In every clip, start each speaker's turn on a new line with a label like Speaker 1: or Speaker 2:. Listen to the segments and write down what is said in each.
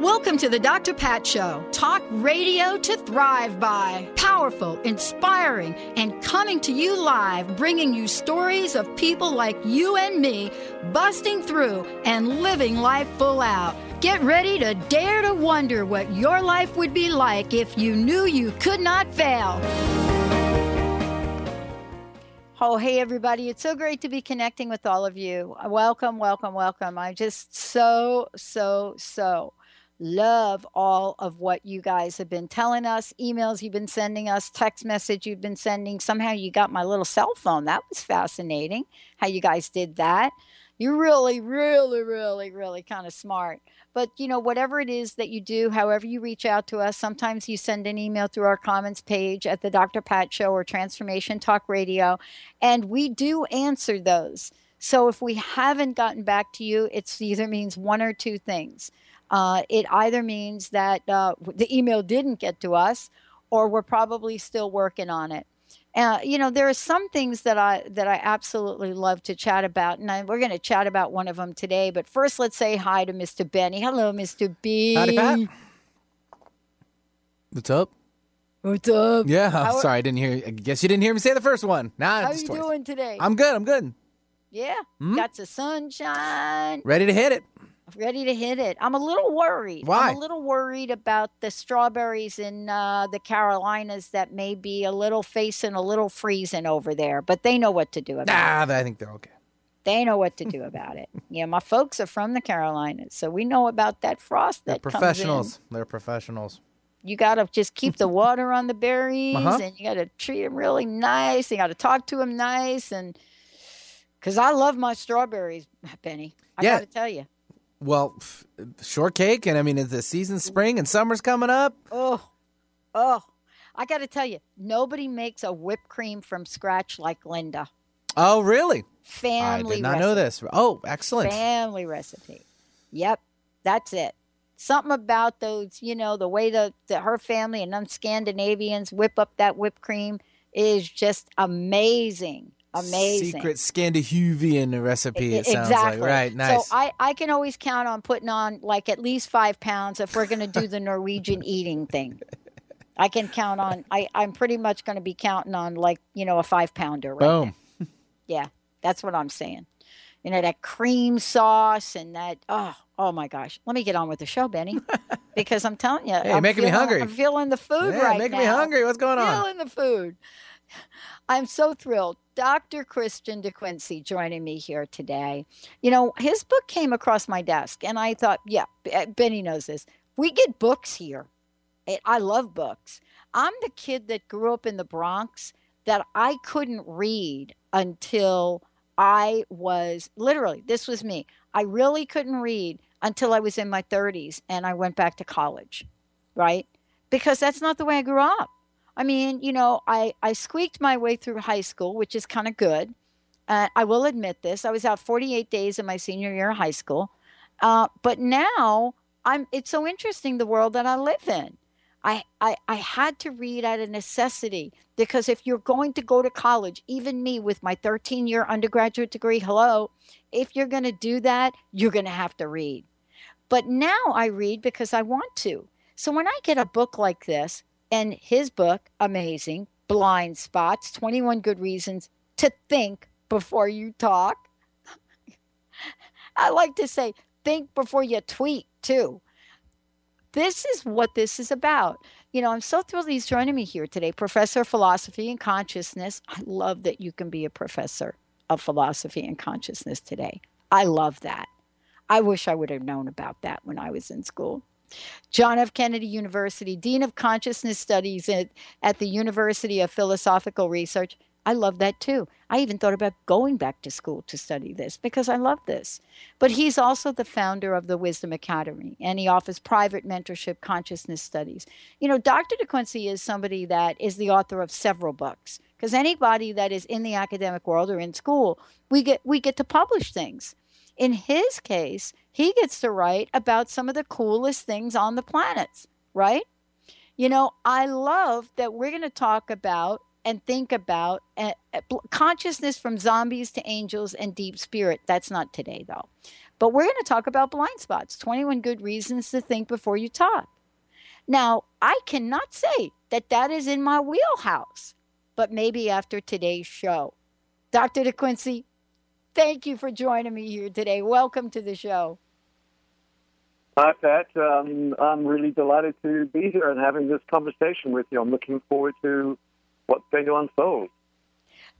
Speaker 1: Welcome to the Dr. Pat Show. Talk radio to thrive by. Powerful, inspiring, and coming to you live, bringing you stories of people like you and me busting through and living life full out. Get ready to dare to wonder what your life would be like if you knew you could not fail. Oh, hey, everybody. It's so great to be connecting with all of you. Welcome, welcome, welcome. I'm just so, so, so love all of what you guys have been telling us, emails you've been sending us, text message you've been sending. Somehow you got my little cell phone. That was fascinating how you guys did that. You're really, really, really, really kind of smart. But, you know, whatever it is that you do, however you reach out to us, sometimes you send an email through our comments page at the Dr. Pat Show or Transformation Talk Radio, and we do answer those. So if we haven't gotten back to you, it either means one or two things uh, it either means that uh, the email didn't get to us or we're probably still working on it. Uh, you know, there are some things that I that I absolutely love to chat about, and I, we're going to chat about one of them today. But first, let's say hi to Mr. Benny. Hello, Mr. B.
Speaker 2: Howdy, Pat. What's up?
Speaker 1: What's up?
Speaker 2: Yeah, how, sorry, I didn't hear. I guess you didn't hear me say the first one. Nah,
Speaker 1: how are you twice. doing today?
Speaker 2: I'm good. I'm good.
Speaker 1: Yeah, mm-hmm. got the sunshine.
Speaker 2: Ready to hit it
Speaker 1: ready to hit it. I'm a little worried.
Speaker 2: Why?
Speaker 1: I'm a little worried about the strawberries in uh, the Carolinas that may be a little facing a little freezing over there, but they know what to do about
Speaker 2: nah,
Speaker 1: it.
Speaker 2: I think they're okay.
Speaker 1: They know what to do about it. Yeah, my folks are from the Carolinas, so we know about that frost that
Speaker 2: They're professionals. They're professionals.
Speaker 1: You got to just keep the water on the berries, uh-huh. and you got to treat them really nice. You got to talk to them nice, and because I love my strawberries, Benny. I
Speaker 2: yeah.
Speaker 1: got to tell you.
Speaker 2: Well, f- shortcake, and I mean, the season's spring and summer's coming up.
Speaker 1: Oh, oh! I got to tell you, nobody makes a whipped cream from scratch like Linda.
Speaker 2: Oh, really?
Speaker 1: Family.
Speaker 2: I did not
Speaker 1: recipe.
Speaker 2: know this. Oh, excellent.
Speaker 1: Family recipe. Yep, that's it. Something about those, you know, the way that her family and them Scandinavians whip up that whipped cream is just amazing amazing.
Speaker 2: Secret Scandinavian recipe, it,
Speaker 1: sounds
Speaker 2: exactly. like. Right, nice.
Speaker 1: So I, I can always count on putting on like at least five pounds if we're going to do the Norwegian eating thing. I can count on, I, I'm pretty much going to be counting on like, you know, a five pounder. Right
Speaker 2: Boom.
Speaker 1: Now. Yeah, that's what I'm saying. You know, that cream sauce and that, oh, oh my gosh. Let me get on with the show, Benny, because I'm telling you.
Speaker 2: Hey,
Speaker 1: I'm
Speaker 2: making
Speaker 1: feeling,
Speaker 2: me hungry.
Speaker 1: I'm feeling the food
Speaker 2: yeah,
Speaker 1: right
Speaker 2: making
Speaker 1: now.
Speaker 2: Making me hungry. What's going on?
Speaker 1: Feeling the food. I'm so thrilled. Dr. Christian de Quincey joining me here today. You know, his book came across my desk, and I thought, yeah, uh, Benny knows this. We get books here. I love books. I'm the kid that grew up in the Bronx that I couldn't read until I was literally, this was me. I really couldn't read until I was in my 30s and I went back to college, right? Because that's not the way I grew up. I mean, you know, I, I squeaked my way through high school, which is kind of good. Uh, I will admit this. I was out 48 days in my senior year of high school. Uh, but now I'm, it's so interesting the world that I live in. I, I, I had to read out of necessity because if you're going to go to college, even me with my 13 year undergraduate degree, hello, if you're going to do that, you're going to have to read. But now I read because I want to. So when I get a book like this, and his book, amazing, Blind Spots 21 Good Reasons to Think Before You Talk. I like to say, think before you tweet, too. This is what this is about. You know, I'm so thrilled he's joining me here today, Professor of Philosophy and Consciousness. I love that you can be a professor of philosophy and consciousness today. I love that. I wish I would have known about that when I was in school. John F. Kennedy University, Dean of Consciousness Studies at, at the University of Philosophical Research. I love that too. I even thought about going back to school to study this because I love this. But he's also the founder of the Wisdom Academy and he offers private mentorship consciousness studies. You know, Dr. de Quincey is somebody that is the author of several books because anybody that is in the academic world or in school, we get we get to publish things. In his case, he gets to write about some of the coolest things on the planets, right? You know, I love that we're going to talk about and think about uh, consciousness from zombies to angels and deep spirit. That's not today, though. But we're going to talk about blind spots 21 good reasons to think before you talk. Now, I cannot say that that is in my wheelhouse, but maybe after today's show. Dr. de Quincey, thank you for joining me here today. Welcome to the show.
Speaker 3: Hi, Pat. Um, I'm really delighted to be here and having this conversation with you. I'm looking forward to what's going to unfold.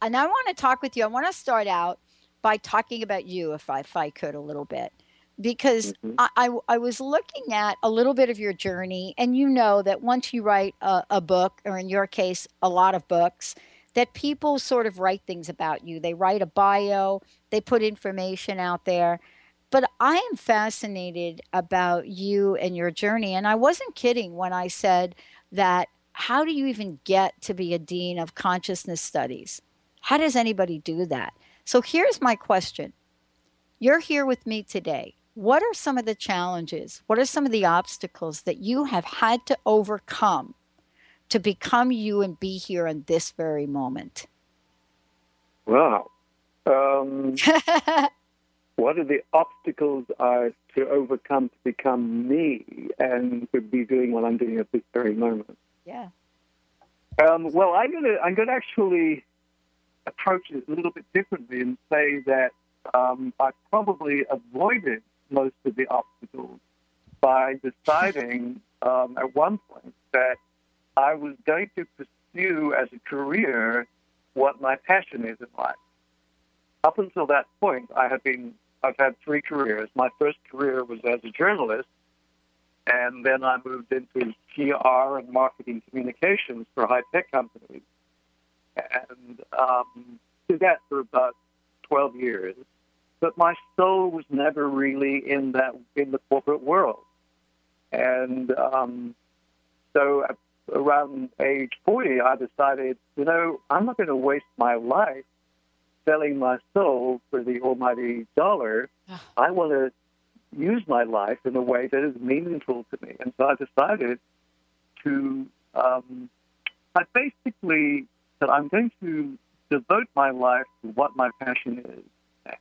Speaker 1: And I want to talk with you. I want to start out by talking about you, if I, if I could, a little bit. Because mm-hmm. I, I, I, was looking at a little bit of your journey, and you know that once you write a, a book, or in your case, a lot of books, that people sort of write things about you. They write a bio, they put information out there. But I am fascinated about you and your journey. And I wasn't kidding when I said that how do you even get to be a dean of consciousness studies? How does anybody do that? So here's my question. You're here with me today. What are some of the challenges? What are some of the obstacles that you have had to overcome to become you and be here in this very moment?
Speaker 3: Wow. Um, what are the obstacles are to overcome to become me and to be doing what I'm doing at this very moment?
Speaker 1: Yeah.
Speaker 3: Um, well, I'm gonna I'm gonna actually approach it a little bit differently and say that um, I probably avoided most of the obstacles by deciding um, at one point that I was going to pursue as a career what my passion is in life. Up until that point, I have been I've had three careers. My first career was as a journalist, and then I moved into PR and marketing communications for high tech companies. And um, did that for about 12 years. But my soul was never really in that in the corporate world. And um, so around age 40, I decided, you know, I'm not going to waste my life selling my soul for the almighty dollar. I want to use my life in a way that is meaningful to me. And so I decided to, um, I basically said, I'm going to devote my life to what my passion is.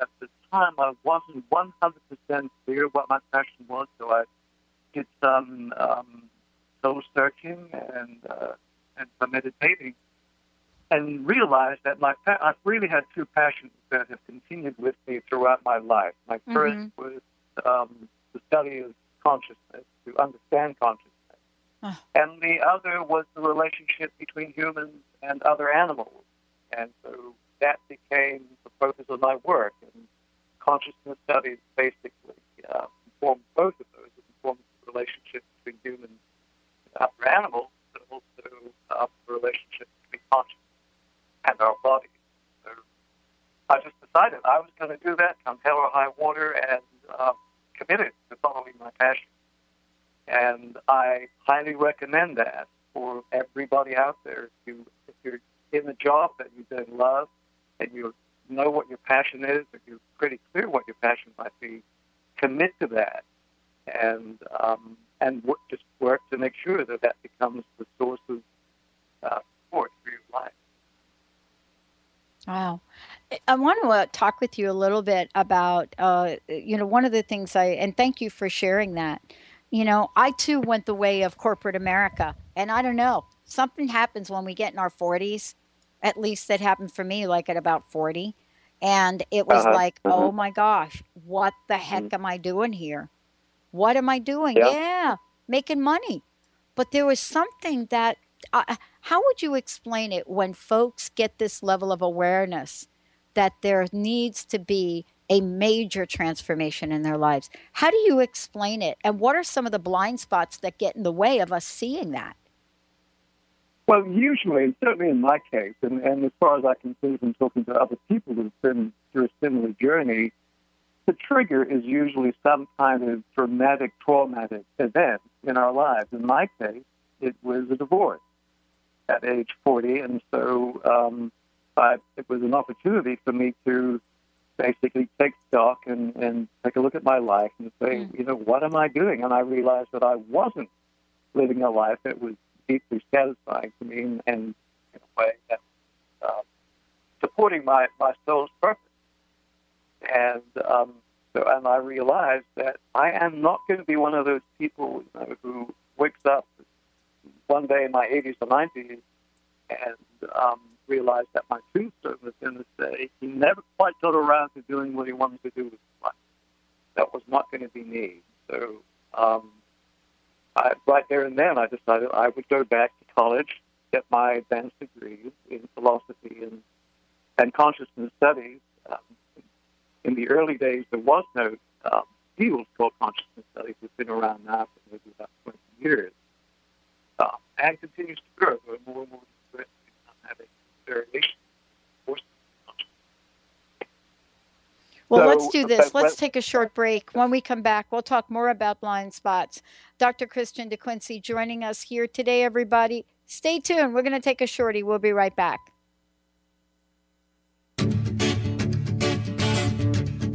Speaker 3: At the time, I wasn't 100% clear what my passion was, so I did some um, soul searching and, uh, and some meditating and realized that my I've really had two passions that have continued with me throughout my life. My 1st mm-hmm. was um, the study of consciousness, to understand consciousness. And the other was the relationship between humans and other animals. And so that became the focus of my work. And consciousness studies basically uh, inform both of those. It informs the relationship between humans and other animals, but also uh, the relationship between consciousness and our bodies. So I just decided I was going to do that, come hell or high water, and uh, committed to following my passion. And I highly recommend that for everybody out there. If, you, if you're in a job that you don't love and you know what your passion is, or you're pretty clear what your passion might be, commit to that and um, and work, just work to make sure that that becomes the source of uh, support for your life.
Speaker 1: Wow. I want to uh, talk with you a little bit about, uh, you know, one of the things I, and thank you for sharing that. You know, I too went the way of corporate America. And I don't know, something happens when we get in our 40s. At least that happened for me, like at about 40. And it was uh-huh. like, uh-huh. oh my gosh, what the heck mm-hmm. am I doing here? What am I doing? Yeah, yeah making money. But there was something that uh, how would you explain it when folks get this level of awareness that there needs to be a major transformation in their lives? How do you explain it? And what are some of the blind spots that get in the way of us seeing that?
Speaker 3: Well, usually, and certainly in my case, and, and as far as I can see from talking to other people who've been through a similar journey, the trigger is usually some kind of traumatic, traumatic event in our lives. In my case, it was a divorce at age 40, and so um, I, it was an opportunity for me to basically take stock and, and take a look at my life and say, mm. you know, what am I doing? And I realized that I wasn't living a life that was deeply satisfying to me and, and in a way that uh, supporting my, my soul's purpose. And um, so, and I realized that I am not going to be one of those people you know, who wakes up one day in my 80s or 90s and um, realized that my tombstone was going to say he never quite got around to doing what he wanted to do with his life. That was not going to be me. So, um, I, right there and then, I decided I would go back to college, get my advanced degree in philosophy and and consciousness studies. Um, in the early days, there was no um, field called consciousness studies. It's been around now for maybe about 20 years, uh, and continues to grow. There are more and more in having variation.
Speaker 1: Well, so, let's do this. Let's take a short break. When we come back, we'll talk more about blind spots. Dr. Christian de Quincey joining us here today, everybody. Stay tuned. We're going to take a shorty. We'll be right back.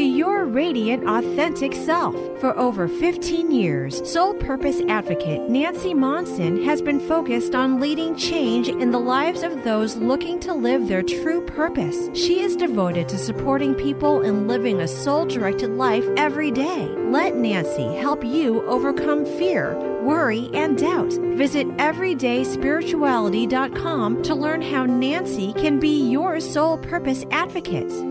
Speaker 4: your radiant, authentic self. For over 15 years, Soul Purpose Advocate Nancy Monson has been focused on leading change in the lives of those looking to live their true purpose. She is devoted to supporting people in living a soul directed life every day. Let Nancy help you overcome fear, worry, and doubt. Visit everydayspirituality.com to learn how Nancy can be your soul purpose advocate.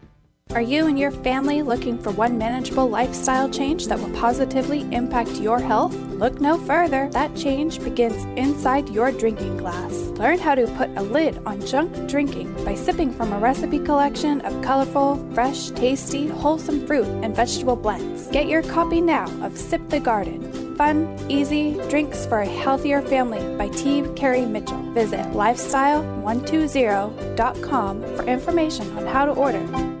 Speaker 5: Are you and your family looking for one manageable lifestyle change that will positively impact your health? Look no further. That change begins inside your drinking glass. Learn how to put a lid on junk drinking by sipping from a recipe collection of colorful, fresh, tasty, wholesome fruit and vegetable blends. Get your copy now of Sip the Garden. Fun, easy drinks for a healthier family by T. Carey Mitchell. Visit lifestyle120.com for information on how to order.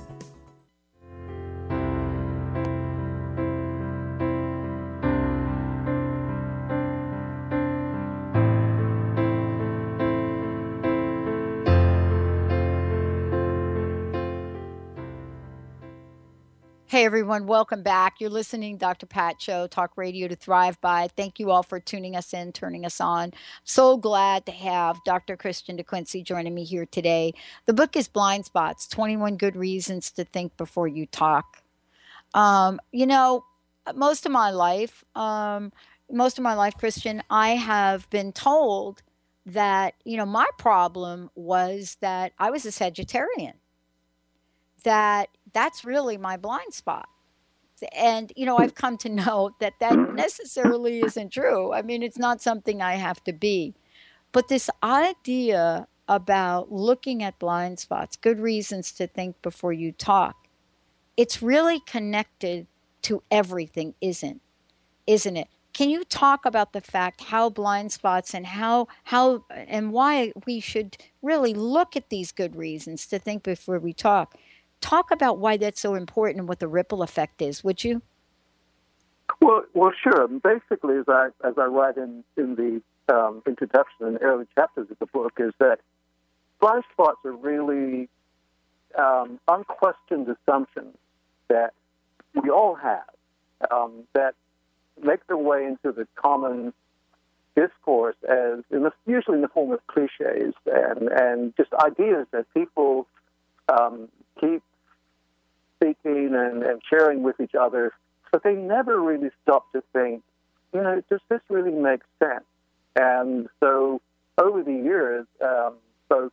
Speaker 1: Hey everyone, welcome back. You're listening Dr. Pat Show, Talk Radio to Thrive By. Thank you all for tuning us in, turning us on. So glad to have Dr. Christian de Quincey joining me here today. The book is Blind Spots 21 Good Reasons to Think Before You Talk. Um, you know, most of my life, um, most of my life, Christian, I have been told that, you know, my problem was that I was a Sagittarian. That that's really my blind spot. And, you know, I've come to know that that mm-hmm. necessarily isn't true. I mean, it's not something I have to be. But this idea about looking at blind spots, good reasons to think before you talk, it's really connected to everything, isn't? Isn't it? Can you talk about the fact how blind spots and how how and why we should really look at these good reasons to think before we talk? Talk about why that's so important and what the ripple effect is, would you?
Speaker 3: Well, well, sure. Basically, as I as I write in in the um, introduction and early chapters of the book, is that blind spots are really um, unquestioned assumptions that we all have um, that make their way into the common discourse as in the, usually in the form of cliches and and just ideas that people um, keep speaking and, and sharing with each other, but they never really stop to think, you know, does this really make sense? And so over the years, um, both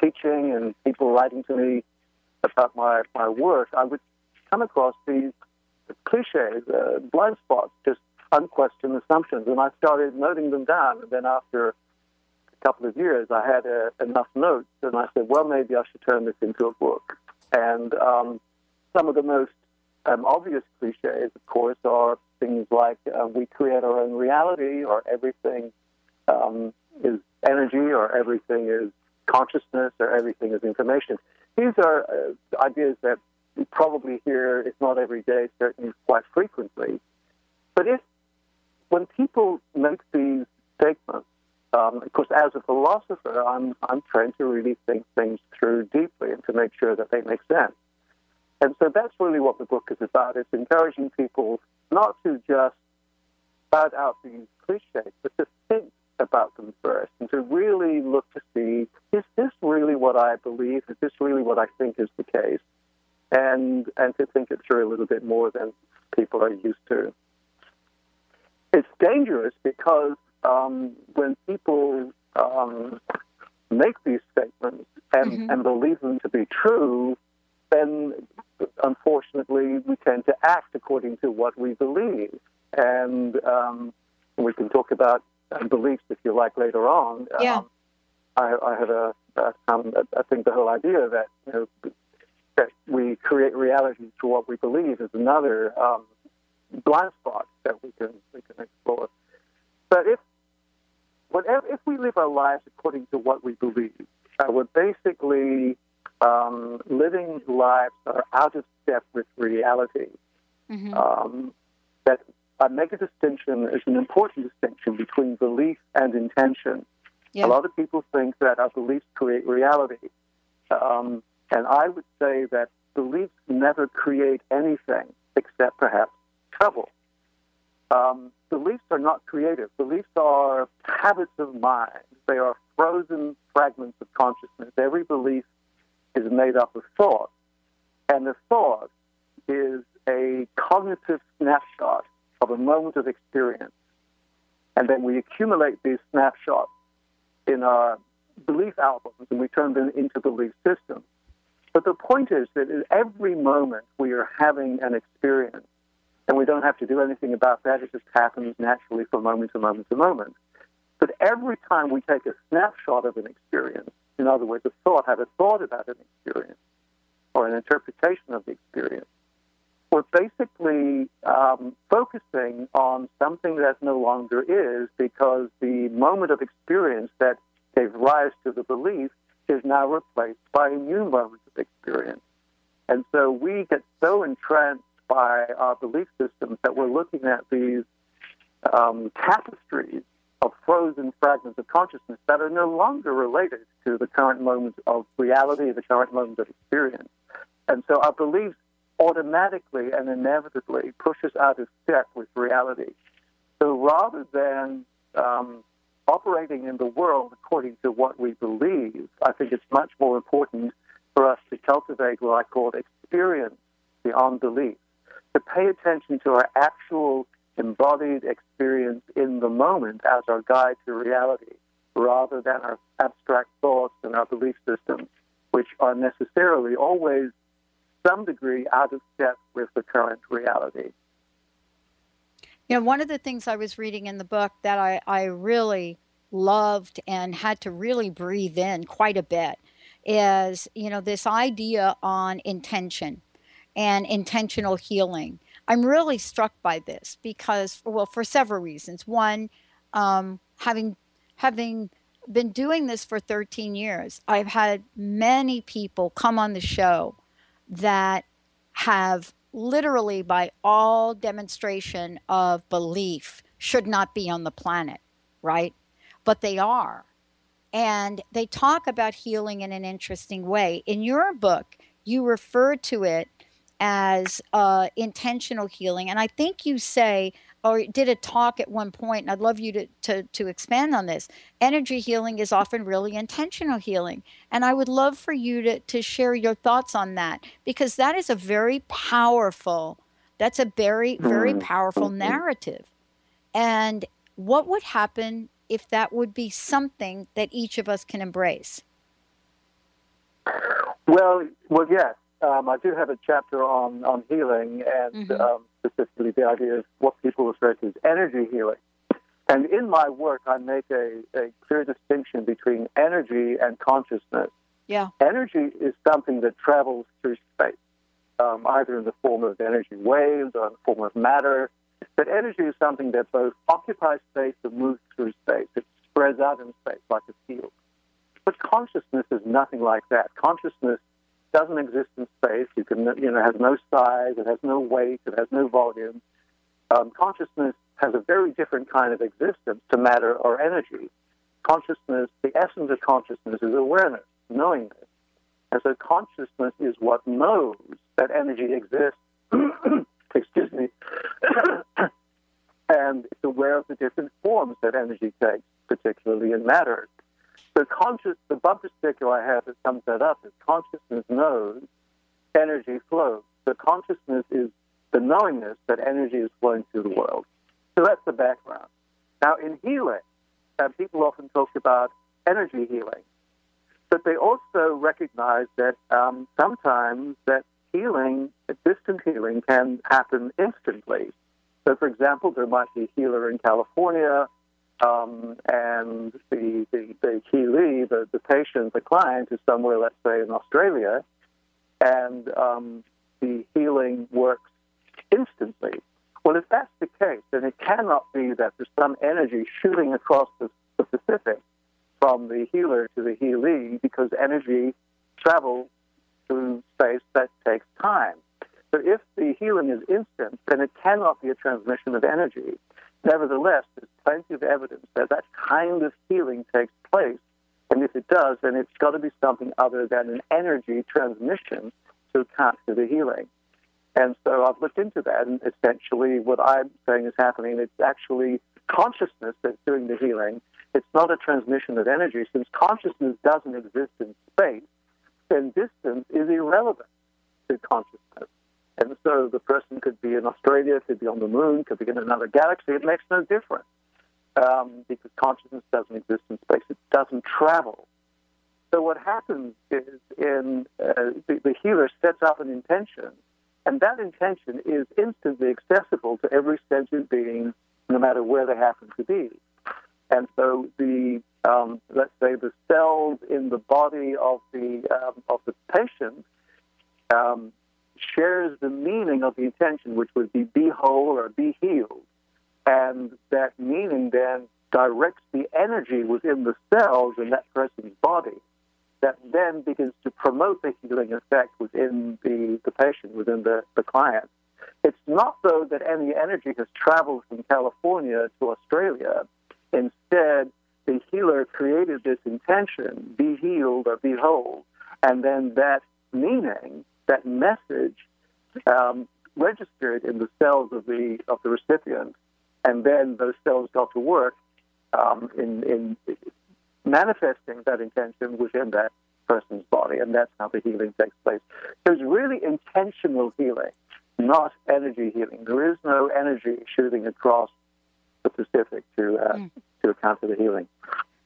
Speaker 3: teaching and people writing to me about my, my work, I would come across these cliches, uh, blind spots, just unquestioned assumptions. And I started noting them down. And then after a couple of years, I had uh, enough notes, and I said, well, maybe I should turn this into a book. And um, some of the most um, obvious cliches, of course, are things like uh, we create our own reality, or everything um, is energy, or everything is consciousness, or everything is information. These are uh, ideas that we probably hear, if not every day, certainly quite frequently. But if, when people make these statements, um, of course, as a philosopher, I'm, I'm trying to really think things through deeply and to make sure that they make sense. And so that's really what the book is about. It's encouraging people not to just spout out these cliches, but to think about them first and to really look to see, is this really what I believe? Is this really what I think is the case? And, and to think it through a little bit more than people are used to. It's dangerous because um, when people um, make these statements and, mm-hmm. and believe them to be true, then unfortunately we tend to act according to what we believe. And um, we can talk about beliefs if you like later on.
Speaker 1: Yeah. Um,
Speaker 3: I, I have a, a um, I think the whole idea that you know that we create reality through what we believe is another um, blind spot that we can we can explore. But if whatever if we live our lives according to what we believe, uh, we're basically um, living lives that are out of step with reality. Mm-hmm. Um, that I make a distinction, is an important distinction between belief and intention. Yeah. A lot of people think that our beliefs create reality. Um, and I would say that beliefs never create anything except perhaps trouble. Um, beliefs are not creative. Beliefs are habits of mind. They are frozen fragments of consciousness. Every belief is made up of thought. And the thought is a cognitive snapshot of a moment of experience. And then we accumulate these snapshots in our belief albums and we turn them into belief systems. But the point is that at every moment we are having an experience, and we don't have to do anything about that, it just happens naturally from moment to moment to moment. But every time we take a snapshot of an experience, in other words, a thought, have a thought about an experience or an interpretation of the experience. We're basically um, focusing on something that no longer is because the moment of experience that gave rise to the belief is now replaced by a new moment of experience. And so we get so entranced by our belief systems that we're looking at these um, tapestries of frozen fragments of consciousness that are no longer related to the current moment of reality, the current moment of experience. And so our beliefs automatically and inevitably push us out of step with reality. So rather than um, operating in the world according to what we believe, I think it's much more important for us to cultivate what I call experience beyond belief, to pay attention to our actual embodied experience in the moment as our guide to reality, rather than our abstract thoughts and our belief systems, which are necessarily always some degree out of step with the current reality.
Speaker 1: You know, one of the things I was reading in the book that I, I really loved and had to really breathe in quite a bit is, you know, this idea on intention and intentional healing. I'm really struck by this because, well, for several reasons. One, um, having having been doing this for 13 years, I've had many people come on the show that have literally, by all demonstration of belief, should not be on the planet, right? But they are. And they talk about healing in an interesting way. In your book, you refer to it as uh, intentional healing. And I think you say, or did a talk at one point, and I'd love you to, to, to expand on this. Energy healing is often really intentional healing. And I would love for you to, to share your thoughts on that because that is a very powerful, that's a very, very mm-hmm. powerful narrative. And what would happen if that would be something that each of us can embrace?
Speaker 3: Well, well, yes. Um, I do have a chapter on, on healing and mm-hmm. um, specifically the idea of what people refer to as energy healing. And in my work, I make a, a clear distinction between energy and consciousness.
Speaker 1: Yeah.
Speaker 3: Energy is something that travels through space, um, either in the form of energy waves or in the form of matter but energy is something that both occupies space and moves through space. It spreads out in space like a field. But consciousness is nothing like that. Consciousness doesn't exist in space. You can, you know, has no size. It has no weight. It has no volume. Um, consciousness has a very different kind of existence to matter or energy. Consciousness, the essence of consciousness is awareness, knowingness. And so consciousness is what knows that energy exists excuse me, and it's aware of the different forms that energy takes, particularly in matter. The conscious, the bumper sticker I have that sums that up is consciousness knows, energy flows. The consciousness is the knowingness that energy is flowing through the world. So that's the background. Now, in healing, uh, people often talk about energy healing, but they also recognize that um, sometimes that healing, distant healing, can happen instantly. So, for example, there might be a healer in California, um, and the, the, the the, the patient, the client, is somewhere, let's say, in Australia, and um, the healing works instantly. Well, if that's the case, then it cannot be that there's some energy shooting across the, the Pacific from the healer to the healee because energy travels through space that takes time. So if the healing is instant, then it cannot be a transmission of energy. Nevertheless, there's plenty of evidence that that kind of healing takes place. And if it does, then it's got to be something other than an energy transmission to account for the healing. And so I've looked into that, and essentially what I'm saying is happening, it's actually consciousness that's doing the healing. It's not a transmission of energy. Since consciousness doesn't exist in space, then distance is irrelevant to consciousness. And so the person could be in Australia, could be on the moon, could be in another galaxy. It makes no difference um, because consciousness doesn't exist in space. It doesn't travel. So what happens is in uh, the, the healer sets up an intention, and that intention is instantly accessible to every sentient being, no matter where they happen to be. And so the um, let's say the cells in the body of the um, of the patient um, shares the meaning of the intention, which would be be whole or be healed, and that meaning then directs the energy within the cells in that person's body that then begins to promote the healing effect within the, the patient, within the, the client. It's not though that any energy has traveled from California to Australia. Instead, the healer created this intention, be healed or be whole, and then that meaning, that message, um, registered in the cells of the of the recipient, and then those cells got to work um, in, in manifesting that intention within that person's body, and that's how the healing takes place. So it's really intentional healing, not energy healing. There is no energy shooting across the Pacific to uh, mm. to account for the healing.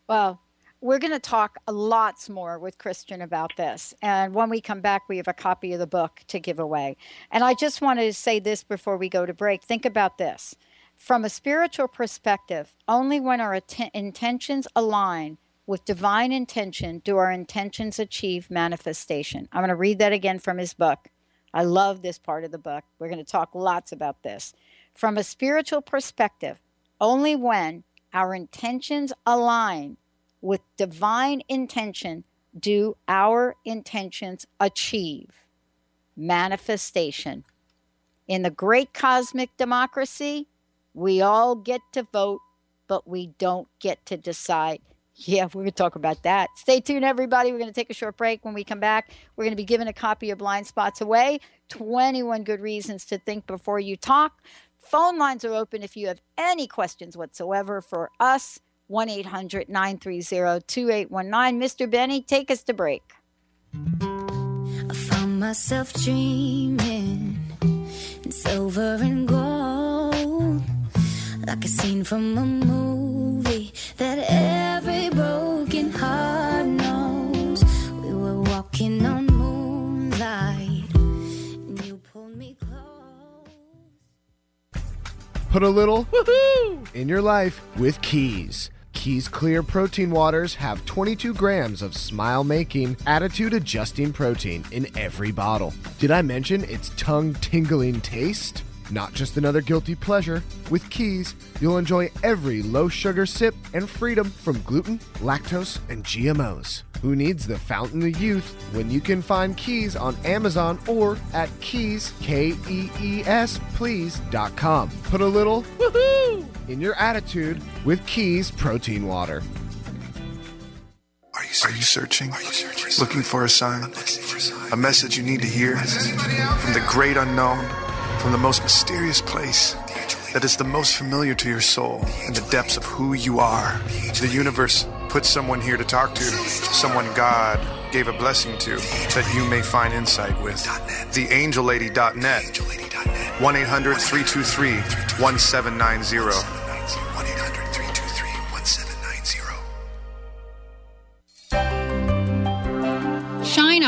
Speaker 1: Well, we're going to talk lots more with Christian about this. And when we come back, we have a copy of the book to give away. And I just wanted to say this before we go to break. Think about this. From a spiritual perspective, only when our intentions align with divine intention do our intentions achieve manifestation. I'm going to read that again from his book. I love this part of the book. We're going to talk lots about this. From a spiritual perspective, only when our intentions align with divine intention do our intentions achieve manifestation. In the great cosmic democracy, we all get to vote, but we don't get to decide. Yeah, we're going to talk about that. Stay tuned, everybody. We're going to take a short break. When we come back, we're going to be giving a copy of Blind Spots away 21 good reasons to think before you talk. Phone lines are open if you have any questions whatsoever for us. 1 800 930 2819. Mr. Benny, take us to break.
Speaker 6: I found myself dreaming in silver and gold, like a scene from a movie that every broken heart knows. We were walking on moonlight, and you pulled me close.
Speaker 7: Put a little Woo-hoo! in your life with Kees. Kees Clear Protein Waters have 22 grams of smile making, attitude adjusting protein in every bottle. Did I mention its tongue tingling taste? Not just another guilty pleasure. With Kees, you'll enjoy every low sugar sip and freedom from gluten, lactose, and GMOs. Who needs the fountain of youth when you can find Kees on Amazon or at keys, K E E S, please.com. Put a little woohoo in your attitude with Kees Protein Water.
Speaker 8: Are you, are you searching? Are you searching? Looking for a sign? A message you need to hear from the great unknown, from the most mysterious place that is the most familiar to your soul in the depths of who you are. The universe put someone here to talk to, someone God gave a blessing to, that you may find insight with. TheAngelLady.net. 1 800 323 1790.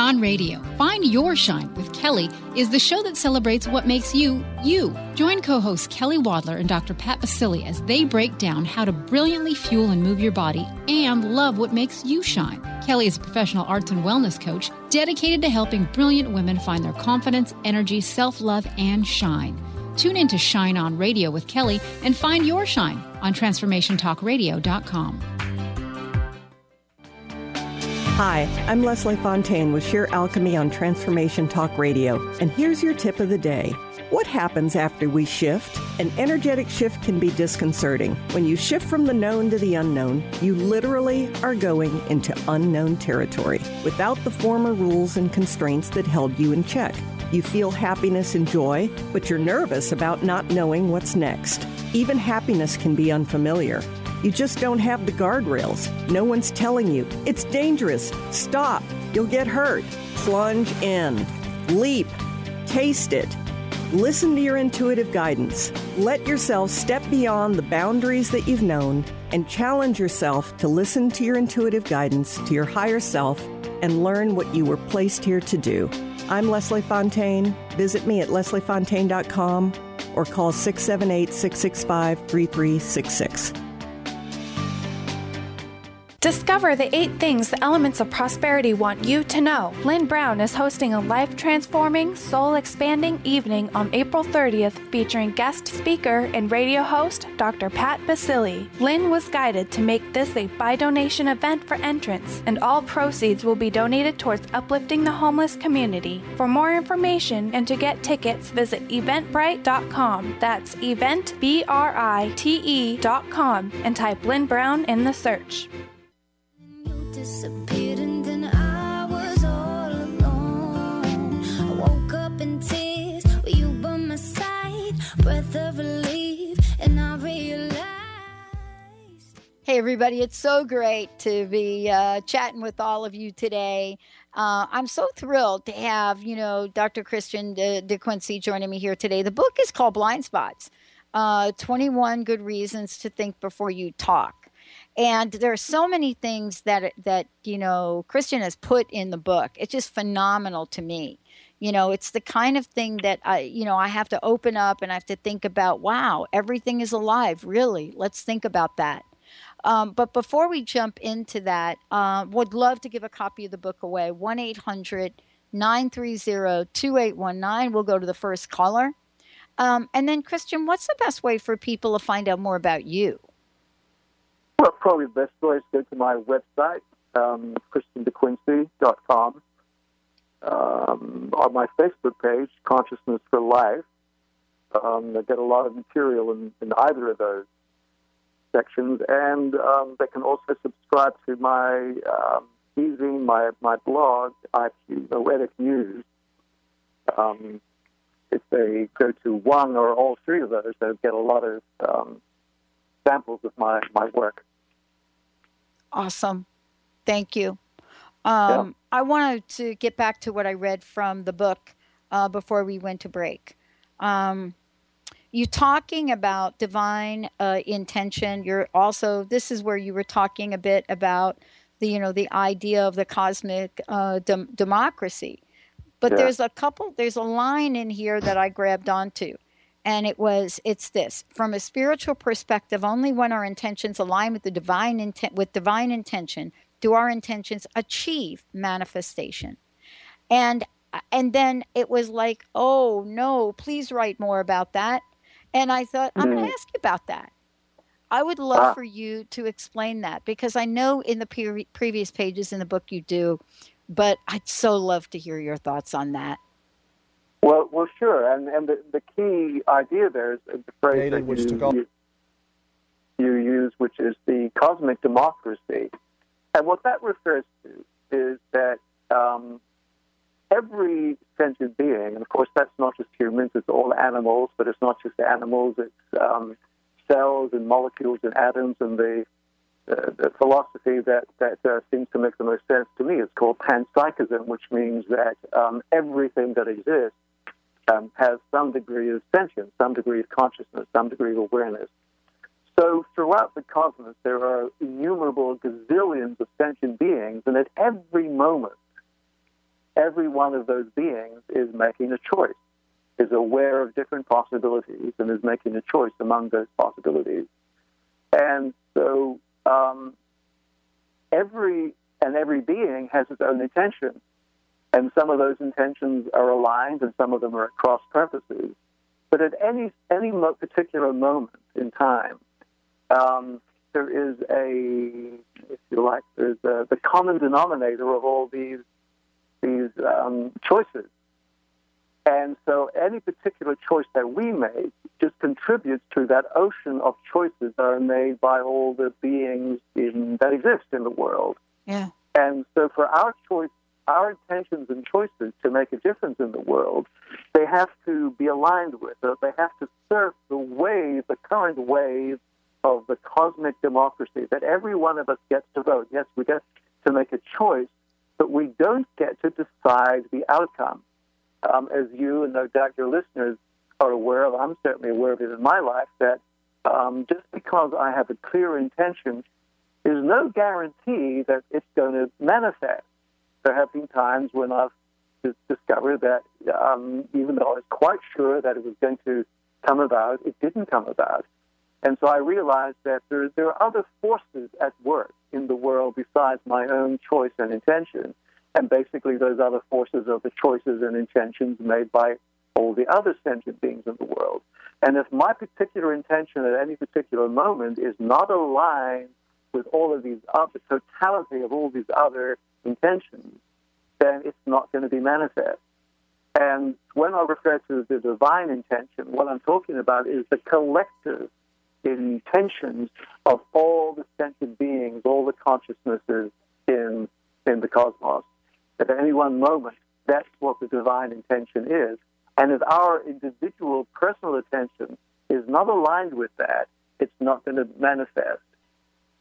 Speaker 9: On Radio. Find Your Shine with Kelly is the show that celebrates what makes you, you. Join co hosts Kelly Wadler and Dr. Pat Baccili as they break down how to brilliantly fuel and move your body and love what makes you shine. Kelly is a professional arts and wellness coach dedicated to helping brilliant women find their confidence, energy, self love, and shine. Tune in to Shine On Radio with Kelly and find your shine on TransformationTalkRadio.com.
Speaker 10: Hi, I'm Leslie Fontaine with Sheer Alchemy on Transformation Talk Radio, and here's your tip of the day. What happens after we shift? An energetic shift can be disconcerting. When you shift from the known to the unknown, you literally are going into unknown territory without the former rules and constraints that held you in check. You feel happiness and joy, but you're nervous about not knowing what's next. Even happiness can be unfamiliar. You just don't have the guardrails. No one's telling you. It's dangerous. Stop. You'll get hurt. Plunge in. Leap. Taste it. Listen to your intuitive guidance. Let yourself step beyond the boundaries that you've known and challenge yourself to listen to your intuitive guidance, to your higher self, and learn what you were placed here to do. I'm Leslie Fontaine. Visit me at lesliefontaine.com or call 678 665 3366.
Speaker 5: Discover the eight things the elements of prosperity want you to know. Lynn Brown is hosting a life transforming, soul expanding evening on April 30th featuring guest speaker and radio host Dr. Pat Baccili. Lynn was guided to make this a by donation event for entrance, and all proceeds will be donated towards uplifting the homeless community. For more information and to get tickets, visit eventbrite.com. That's event, B R I T E.com, and type Lynn Brown in the search
Speaker 6: disappeared and then I was alone. I woke up in tears you my breath of relief, and I realized.
Speaker 1: Hey, everybody, it's so great to be uh, chatting with all of you today. Uh, I'm so thrilled to have, you know, Dr. Christian De, De Quincey joining me here today. The book is called Blind Spots uh, 21 Good Reasons to Think Before You Talk. And there are so many things that, that, you know, Christian has put in the book. It's just phenomenal to me. You know, it's the kind of thing that I, you know, I have to open up and I have to think about, wow, everything is alive. Really? Let's think about that. Um, but before we jump into that, uh, would love to give a copy of the book away. 1 800 930 2819. We'll go to the first caller. Um, and then, Christian, what's the best way for people to find out more about you?
Speaker 3: Well, probably the best way is go to my website, um, christiandequincey.com. Um, on my Facebook page, Consciousness for Life, um, I get a lot of material in, in either of those sections, and um, they can also subscribe to my um, my my blog, IQ Noetic News. Um, if they go to one or all three of those, they'll get a lot of um, samples of my, my work.
Speaker 1: Awesome. Thank you. Um, yeah. I wanted to get back to what I read from the book uh, before we went to break. Um, you talking about divine uh, intention. You're also this is where you were talking a bit about the you know the idea of the cosmic uh, dem- democracy. But yeah. there's a couple. There's a line in here that I grabbed onto, and it was it's this from a spiritual perspective. Only when our intentions align with the divine intent with divine intention do our intentions achieve manifestation. And and then it was like, oh no, please write more about that. And I thought, I'm going to mm. ask you about that. I would love ah. for you to explain that because I know in the pre- previous pages in the book you do, but I'd so love to hear your thoughts on that.
Speaker 3: Well, well, sure. And and the, the key idea there is the phrase that you, you, you use, which is the cosmic democracy. And what that refers to is that um, every sentient being, and of course that's not just humans, it's all animals, but it's not just animals, it's um, cells and molecules and atoms, and the, uh, the philosophy that, that uh, seems to make the most sense to me is called panpsychism, which means that um, everything that exists um, has some degree of sentience, some degree of consciousness, some degree of awareness. So throughout the cosmos, there are innumerable gazillions of sentient beings, and at every moment, every one of those beings is making a choice, is aware of different possibilities, and is making a choice among those possibilities. And so um, every and every being has its own intention, and some of those intentions are aligned, and some of them are at cross purposes. But at any any particular moment in time, um, there is a, if you like, there's a, the common denominator of all these these um, choices. And so any particular choice that we make just contributes to that ocean of choices that are made by all the beings in, that exist in the world.
Speaker 1: Yeah.
Speaker 3: And so for our choice, our intentions and choices to make a difference in the world, they have to be aligned with, or they have to surf the wave, the current wave of the cosmic democracy that every one of us gets to vote. Yes, we get to make a choice, but we don't get to decide the outcome. Um, as you and no doubt your listeners are aware of, I'm certainly aware of it in my life, that um, just because I have a clear intention is no guarantee that it's going to manifest. There have been times when I've discovered that um, even though I was quite sure that it was going to come about, it didn't come about. And so I realized that there, there are other forces at work in the world besides my own choice and intention. And basically, those other forces are the choices and intentions made by all the other sentient beings in the world. And if my particular intention at any particular moment is not aligned with all of these, the totality of all these other intentions, then it's not going to be manifest. And when I refer to the divine intention, what I'm talking about is the collective intentions of all the sentient beings, all the consciousnesses in, in the cosmos. At any one moment, that's what the divine intention is. And if our individual personal attention is not aligned with that, it's not going to manifest.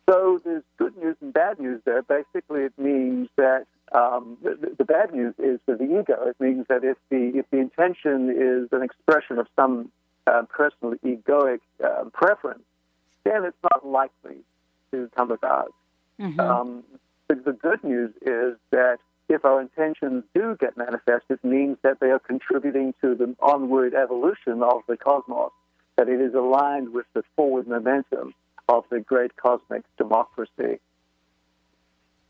Speaker 3: So there's good news and bad news there. Basically, it means that um, the, the, bad news is for the ego. It means that if the if the intention is an expression of some uh, personal egoic uh, preference, then it's not likely to come about. Mm-hmm. Um, the, the good news is that if our intentions do get manifest, it means that they are contributing to the onward evolution of the cosmos, that it is aligned with the forward momentum of the great cosmic democracy.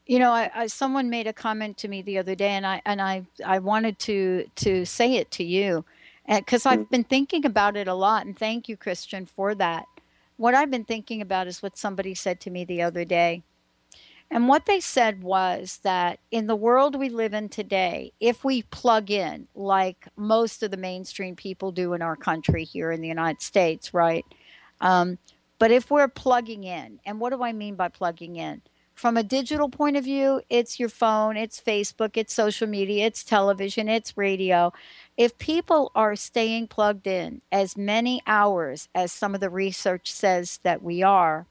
Speaker 1: You know, I, I, someone made a comment to me the other day, and I and I I wanted to to say it to you, because mm-hmm. I've been thinking about it a lot. And thank you, Christian, for that. What I've been thinking about is what somebody said to me the other day. And what they said was that in the world we live in today, if we plug in, like most of the mainstream people do in our country here in the United States, right? Um, but if we're plugging in, and what do I mean by plugging in? From a digital point of view, it's your phone, it's Facebook, it's social media, it's television, it's radio. If people are staying plugged in as many hours as some of the research says that we are,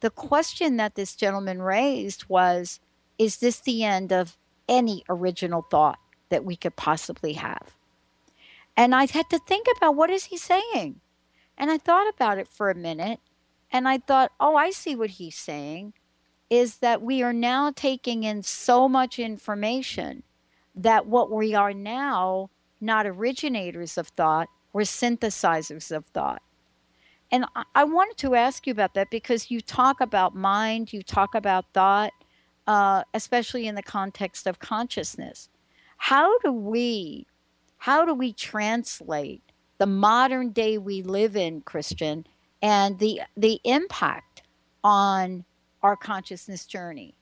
Speaker 1: the question that this gentleman raised was Is this the end of any original thought that we could possibly have? And I had to think about what is he saying? And I thought about it for a minute and I thought, oh, I see what he's saying is that we are now taking in so much information that what we are now, not originators of thought, we're synthesizers of thought. And I wanted to ask you about that because you talk about mind, you talk about thought, uh, especially in the context of consciousness. How do we, how do we translate the modern day we live in, Christian, and the the impact on our consciousness journey?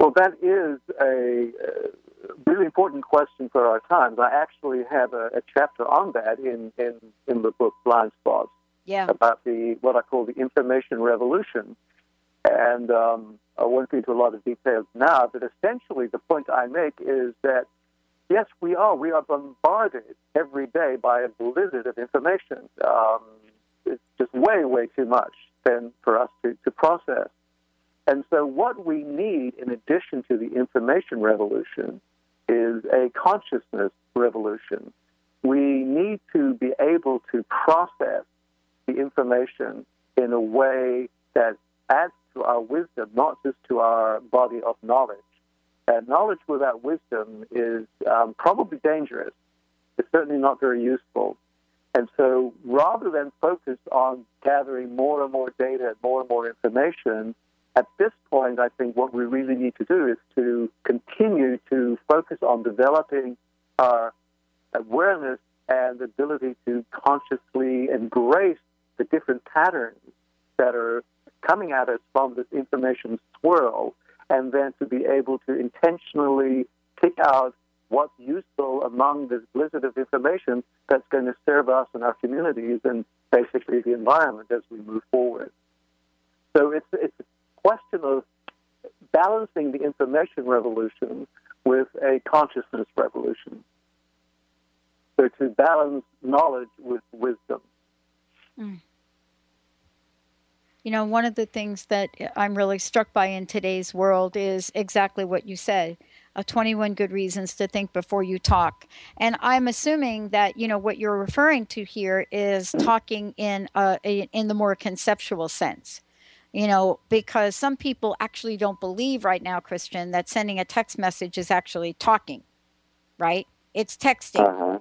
Speaker 3: Well, that is a really important question for our times. I actually have a, a chapter on that in, in, in the book Blind Spots.
Speaker 1: Yeah.
Speaker 3: About the what I call the information revolution. And um, I won't go into a lot of details now, but essentially the point I make is that yes, we are. We are bombarded every day by a blizzard of information. Um, it's just way, way too much then for us to, to process. And so, what we need, in addition to the information revolution, is a consciousness revolution. We need to be able to process the information in a way that adds to our wisdom, not just to our body of knowledge. And knowledge without wisdom is um, probably dangerous. It's certainly not very useful. And so rather than focus on gathering more and more data and more and more information, at this point, I think what we really need to do is to continue to focus on developing our awareness and ability to consciously embrace the different patterns that are coming at us from this information swirl, and then to be able to intentionally pick out what's useful among this blizzard of information that's going to serve us and our communities and basically the environment as we move forward. So it's, it's a question of balancing the information revolution with a consciousness revolution. So to balance knowledge with wisdom.
Speaker 1: Mm. You know, one of the things that I'm really struck by in today's world is exactly what you said. Uh, 21 good reasons to think before you talk. And I'm assuming that you know what you're referring to here is talking in uh, in the more conceptual sense you know, because some people actually don't believe right now, Christian, that sending a text message is actually talking, right? It's texting. Uh-huh.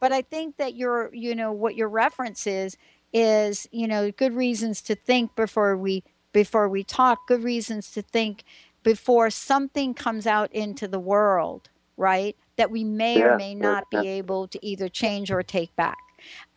Speaker 1: But I think that your, you know, what your reference is is, you know, good reasons to think before we before we talk, good reasons to think before something comes out into the world, right? That we may yeah, or may not yeah. be able to either change or take back.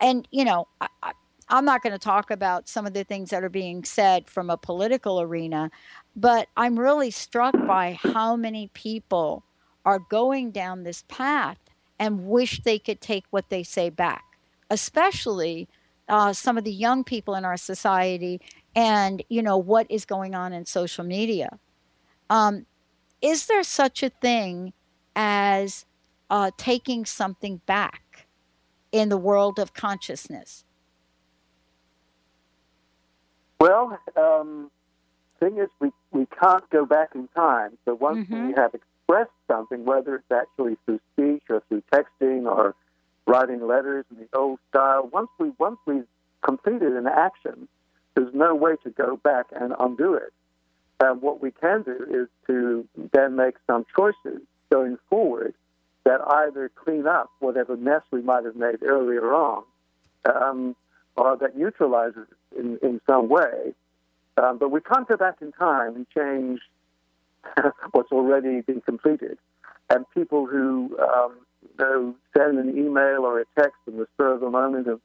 Speaker 1: And you know, I, I'm not going to talk about some of the things that are being said from a political arena, but I'm really struck by how many people are going down this path and wish they could take what they say back, especially uh, some of the young people in our society and you know what is going on in social media. Um, is there such a thing as uh, taking something back in the world of consciousness?
Speaker 3: Well, um, thing is, we, we can't go back in time. So once
Speaker 1: Mm-hmm.
Speaker 3: we have expressed something, whether it's actually through speech or through texting or writing letters in the old style, once we once we've completed an action, there's no way to go back and undo it. Um, what we can do is to then make some choices going forward that either clean up whatever mess we might have made earlier on, um, or that neutralizes it in, in some way. Um, but we can't go back in time and change what's already been completed. And people who um, know, send an email or a text in the spur of the moment of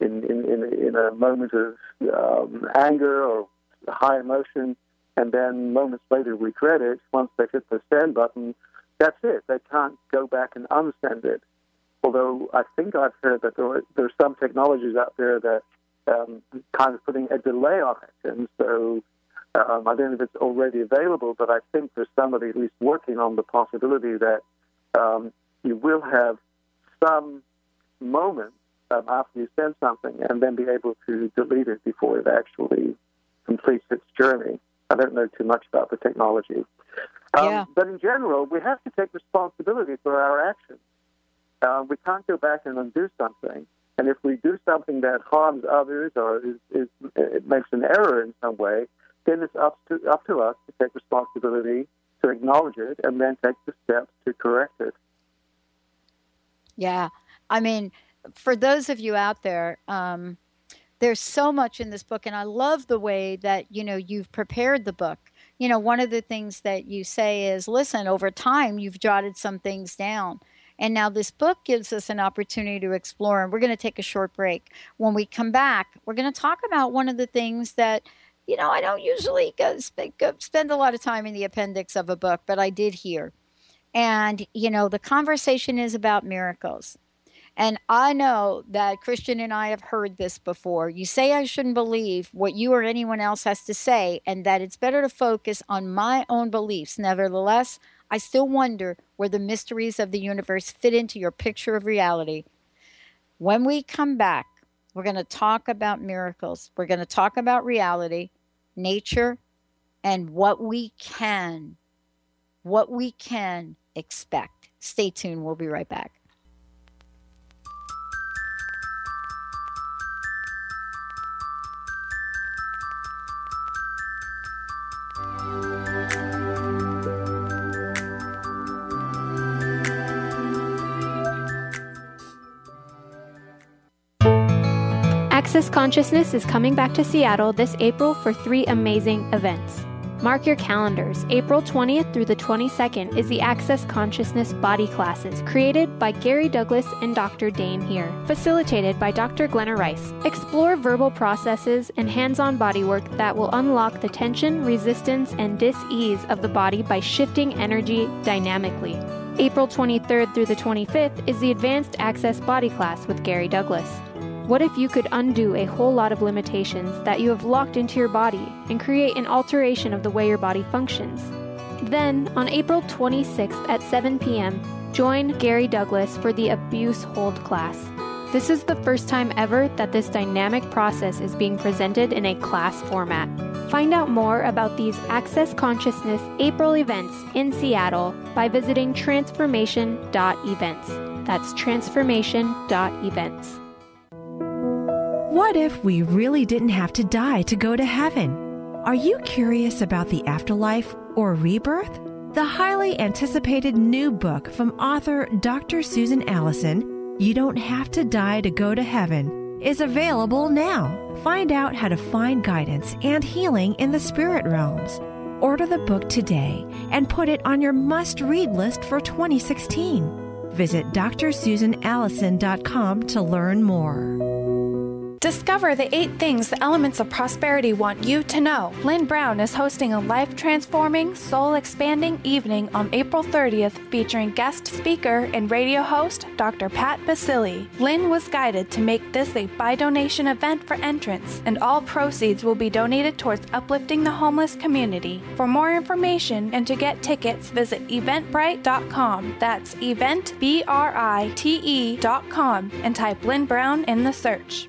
Speaker 3: in, in, in, in a moment of um, anger or high emotion, and then moments later regret it, once they hit the send button, that's it. They can't go back and unsend it. Although I think I've heard that there are, there are some technologies out there that um, kind of putting a delay on it. And so um, I don't know if it's already available, but I think there's somebody at least working on the possibility that um, you will have some moment um, after you send something and then be able to delete it before it actually completes its journey. I don't know too much about the technology. Um,
Speaker 1: Yeah.
Speaker 3: But in general, we have to take responsibility for our actions. Uh, we can't go back and undo something. And if we do something that harms others or is, is, it makes an error in some way, then it's up to, up to us to take responsibility, to acknowledge it, and then take the steps to correct it.
Speaker 1: Yeah. I mean, for those of you out there, um, there's so much in this book, and I love the way that you know you've prepared the book. You know, one of the things that you say is, listen, over time you've jotted some things down. And now this book gives us an opportunity to explore, and we're going to take a short break. When we come back, we're going to talk about one of the things that, you know, I don't usually go, go spend a lot of time in the appendix of a book, but I did here. And, you know, the conversation is about miracles. And I know that Christian and I have heard this before. You say I shouldn't believe what you or anyone else has to say, and that it's better to focus on my own beliefs. Nevertheless, I still wonder where the mysteries of the universe fit into your picture of reality. When we come back, we're going to talk about miracles. We're going to talk about reality, nature, and what we can, what we can expect. Stay tuned. We'll be right back.
Speaker 11: Access Consciousness is coming back to Seattle this April for three amazing events. Mark your calendars. April 20th through the 22nd is the Access Consciousness Body Classes, created by Gary Douglas and Dr. Dain Heer, facilitated by Dr. Glenna Rice. Explore verbal processes and hands on bodywork that will unlock the tension, resistance, and dis ease of the body by shifting energy dynamically. April 23rd through the 25th is the Advanced Access Body Class with Gary Douglas. What if you could undo a whole lot of limitations that you have locked into your body and create an alteration of the way your body functions? Then, on April 26th at 7 p.m., join Gary Douglas for the Abuse Hold class. This is the first time ever that this dynamic process is being presented in a class format. Find out more about these Access Consciousness April events in Seattle by visiting transformation.events. That's transformation.events.
Speaker 4: What if we really didn't have to die to go to heaven? Are you curious about the afterlife or rebirth? The highly anticipated new book from author Dr. Susan Allison, You Don't Have to Die to Go to Heaven, is available now. Find out how to find guidance and healing in the spirit realms. Order the book today and put it on your must read list for 2016. Visit drsusanallison.com to learn more.
Speaker 5: Discover the eight things the elements of prosperity want you to know. Lynn Brown is hosting a life transforming, soul expanding evening on April 30th featuring guest speaker and radio host Dr. Pat Baccili. Lynn was guided to make this a by donation event for entrance, and all proceeds will be donated towards uplifting the homeless community. For more information and to get tickets, visit eventbrite.com. That's event, B R I T E.com, and type Lynn Brown in the search.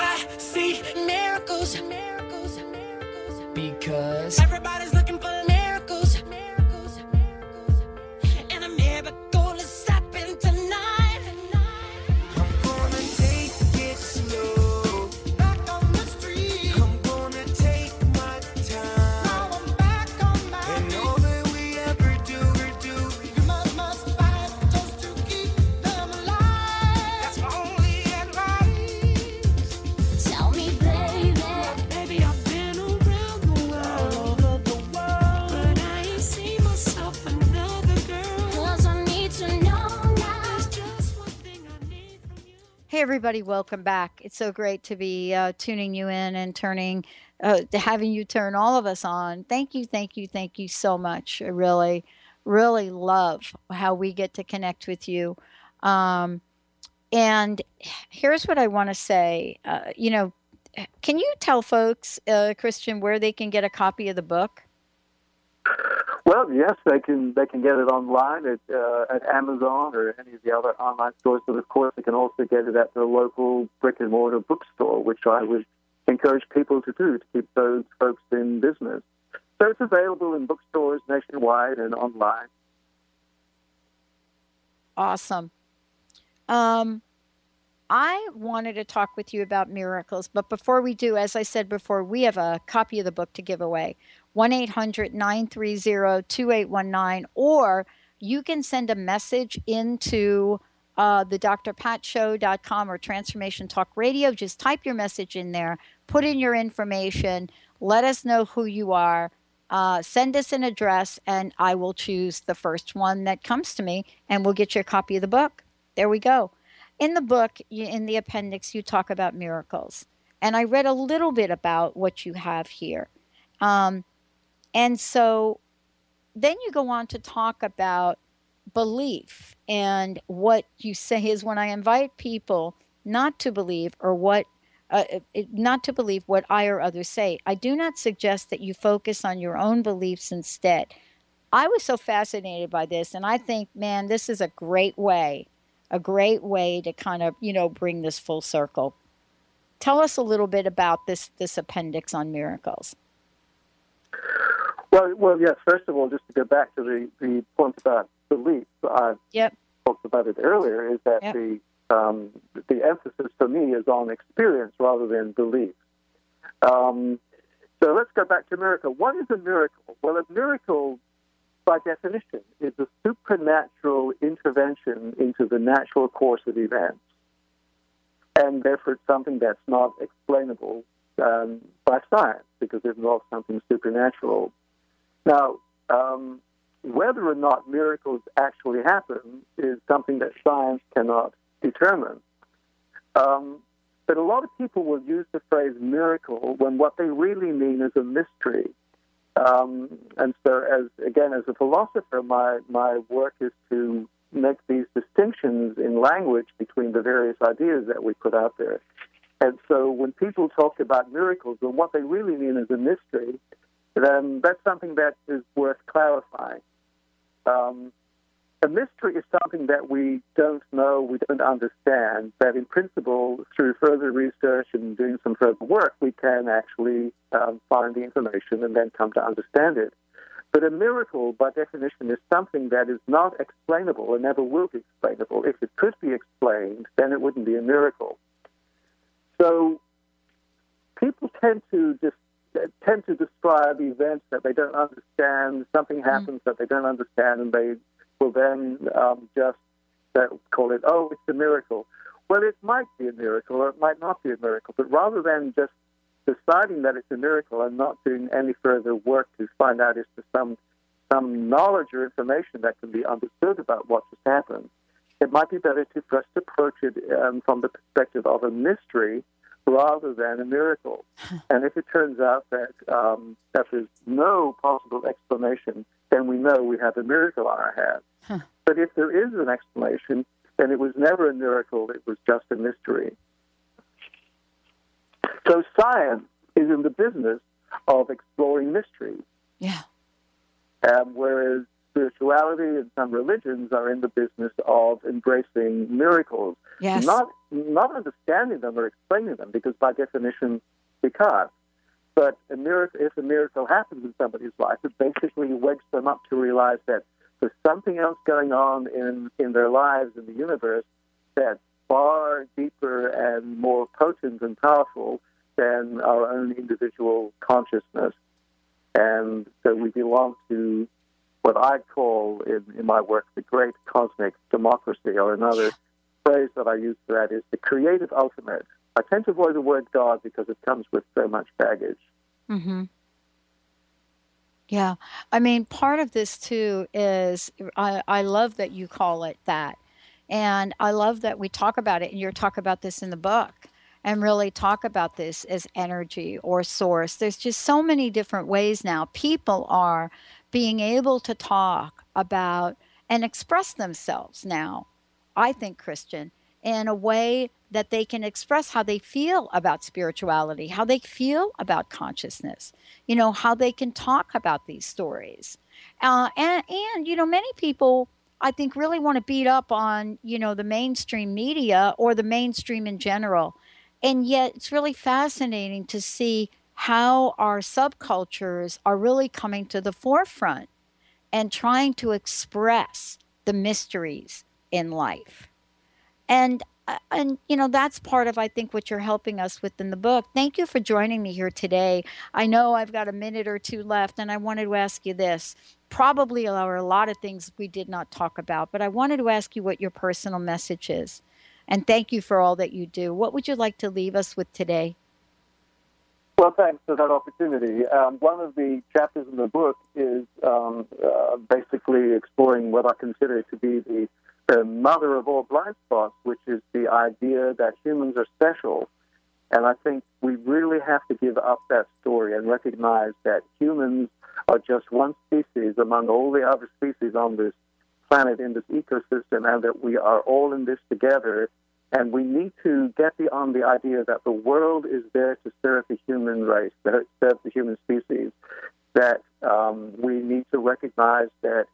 Speaker 12: I see. Miracles, miracles, miracles. Because everybody's looking for miracles,
Speaker 1: Hey, everybody, welcome back. It's so great to be uh, tuning you in and turning, uh, having you turn all of us on. Thank you, thank you, thank you so much. I really, really love how we get to connect with you. Um, and here's what I want to say. Uh, you know, can you tell folks, uh, Christian, where they can get a copy of the book?
Speaker 3: Well, yes, they can they can get it online at uh, at Amazon or any of the other online stores. But of course, they can also get it at the local brick and mortar bookstore, which I would encourage people to do to keep those folks in business. So it's available in bookstores nationwide and online.
Speaker 1: Awesome. Um, I wanted to talk with you about miracles, but before we do, as I said before, we have a copy of the book to give away 1 800 930 2819, or you can send a message into uh, the drpatshow.com or Transformation Talk Radio. Just type your message in there, put in your information, let us know who you are. Uh, send us an address, and I will choose the first one that comes to me, and we'll get you a copy of the book. There we go. In the book, in the appendix, you talk about miracles. And I read a little bit about what you have here. Um, and so then you go on to talk about belief and what you say is when I invite people not to believe or what uh, not to believe what I or others say. I do not suggest that you focus on your own beliefs instead. I was so fascinated by this, and I think, man, this is a great way, a great way to kind of, you know, bring this full circle. Tell us a little bit about this this appendix on miracles.
Speaker 3: Well, well, yes. First of all, just to go back to the, the point about belief, I
Speaker 1: yep.
Speaker 3: talked about it earlier. Is that
Speaker 1: Yep.
Speaker 3: the um, the emphasis for me is on experience rather than belief. Um, so let's go back to miracle. What is a miracle? Well, a miracle, by definition, is a supernatural intervention into the natural course of events, and therefore it's something that's not explainable um, by science because it involves something supernatural. Now, um, whether or not miracles actually happen is something that science cannot determine. Um, but a lot of people will use the phrase miracle when what they really mean is a mystery. Um, and so, as again, as a philosopher, my, my work is to make these distinctions in language between the various ideas that we put out there. And so, when people talk about miracles, and what they really mean is a mystery, then that's something that is worth clarifying. Um, a mystery is something that we don't know, we don't understand, that in principle, through further research and doing some further work, we can actually um, find the information and then come to understand it. But a miracle, by definition, is something that is not explainable and never will be explainable. If it could be explained, then it wouldn't be a miracle. So people tend to just tend to describe events that they don't understand. Something happens that they don't understand, and they will then um, just uh, call it, "Oh, it's a miracle." Well, it might be a miracle, or it might not be a miracle. But rather than just deciding that it's a miracle and not doing any further work to find out if there's some some knowledge or information that can be understood about what just happened, it might be better to first approach it um, from the perspective of a mystery rather than a miracle. and if it turns out that um, that there's no possible explanation, then we know we have a miracle on our hands.
Speaker 1: Huh.
Speaker 3: But if there is an explanation, then it was never a miracle; it was just a mystery. So science is in the business of exploring mysteries.
Speaker 1: Yeah.
Speaker 3: Um, whereas spirituality and some religions are in the business of embracing miracles,
Speaker 1: Yes.
Speaker 3: not not understanding them or explaining them, because by definition we can't. But a miracle, if a miracle happens in somebody's life, it basically wakes them up to realize that there's something else going on in in their lives in the universe that's far deeper and more potent and powerful than our own individual consciousness. And so we belong to what I call in, in my work the great cosmic democracy, or another phrase that I use for that is the creative ultimate. I tend to avoid the word God because it comes with so much baggage.
Speaker 1: Mm-hmm. Yeah. I mean, part of this too is I, I love that you call it that. And I love that we talk about it, and you talk about this in the book and really talk about this as energy or source. There's just so many different ways now. People are being able to talk about and express themselves now, I think, Christian, in a way that they can express how they feel about spirituality, how they feel about consciousness, you know, how they can talk about these stories. Uh, and, and, you know, many people, I think, really want to beat up on, you know, the mainstream media or the mainstream in general. And yet it's really fascinating to see how our subcultures are really coming to the forefront and trying to express the mysteries in life. And uh, and you know that's part of I think what you're helping us with in the book. Thank you for joining me here today. I know I've got a minute or two left and I wanted to ask you this. Probably there are a lot of things we did not talk about, but I wanted to ask you what your personal message is. And thank you for all that you do. What would you like to leave us with today?
Speaker 3: Well, thanks for that opportunity. Um, one of the chapters in the book is um, uh, basically exploring what I consider to be the, the mother of all blind spots, which is the idea that humans are special. And I think we really have to give up that story and recognize that humans are just one species among all the other species on this planet in this ecosystem, and that we are all in this together. And we need to get beyond the idea that the world is there to serve the human race, to serve the human species. That um, we need to recognize that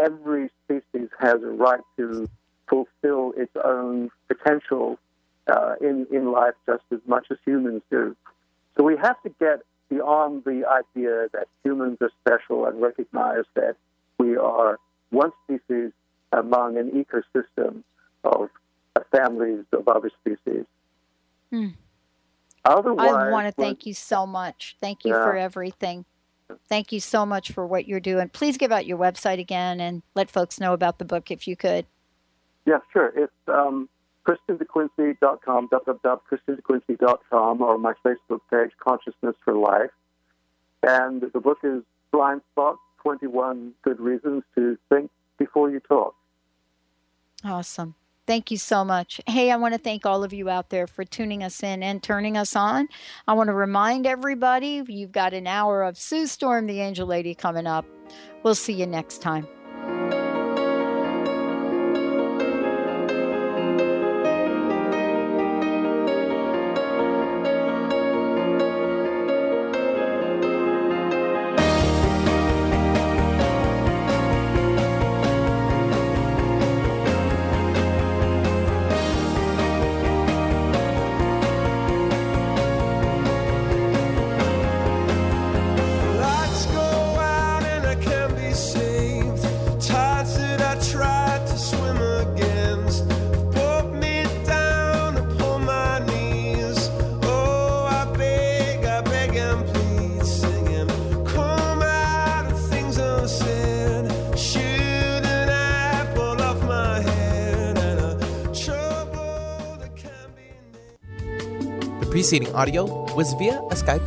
Speaker 3: every species has a right to fulfill its own potential uh, in, in life just as much as humans do. So we have to get beyond the idea that humans are special and recognize that we are one species among an ecosystem of families of other species.
Speaker 1: Hmm.
Speaker 3: Otherwise,
Speaker 1: I want to thank you so much. Thank you
Speaker 3: Yeah.
Speaker 1: for everything. Thank you so much for what you're doing. Please give out your website again and let folks know about the book if you could.
Speaker 3: Yeah, sure. It's um, ChristianDeQuincey.com, www.ChristianDeQuincey.com, or my Facebook page, Consciousness for Life. And the book is Blind Spot 21 Good Reasons to Think Before You Talk.
Speaker 1: Awesome. Thank you so much. Hey, I want to thank all of you out there for tuning us in and turning us on. I want to remind everybody you've got an hour of Sue Storm, the Angel Lady, coming up. We'll see you next time.
Speaker 13: Preceding audio was via a Skype.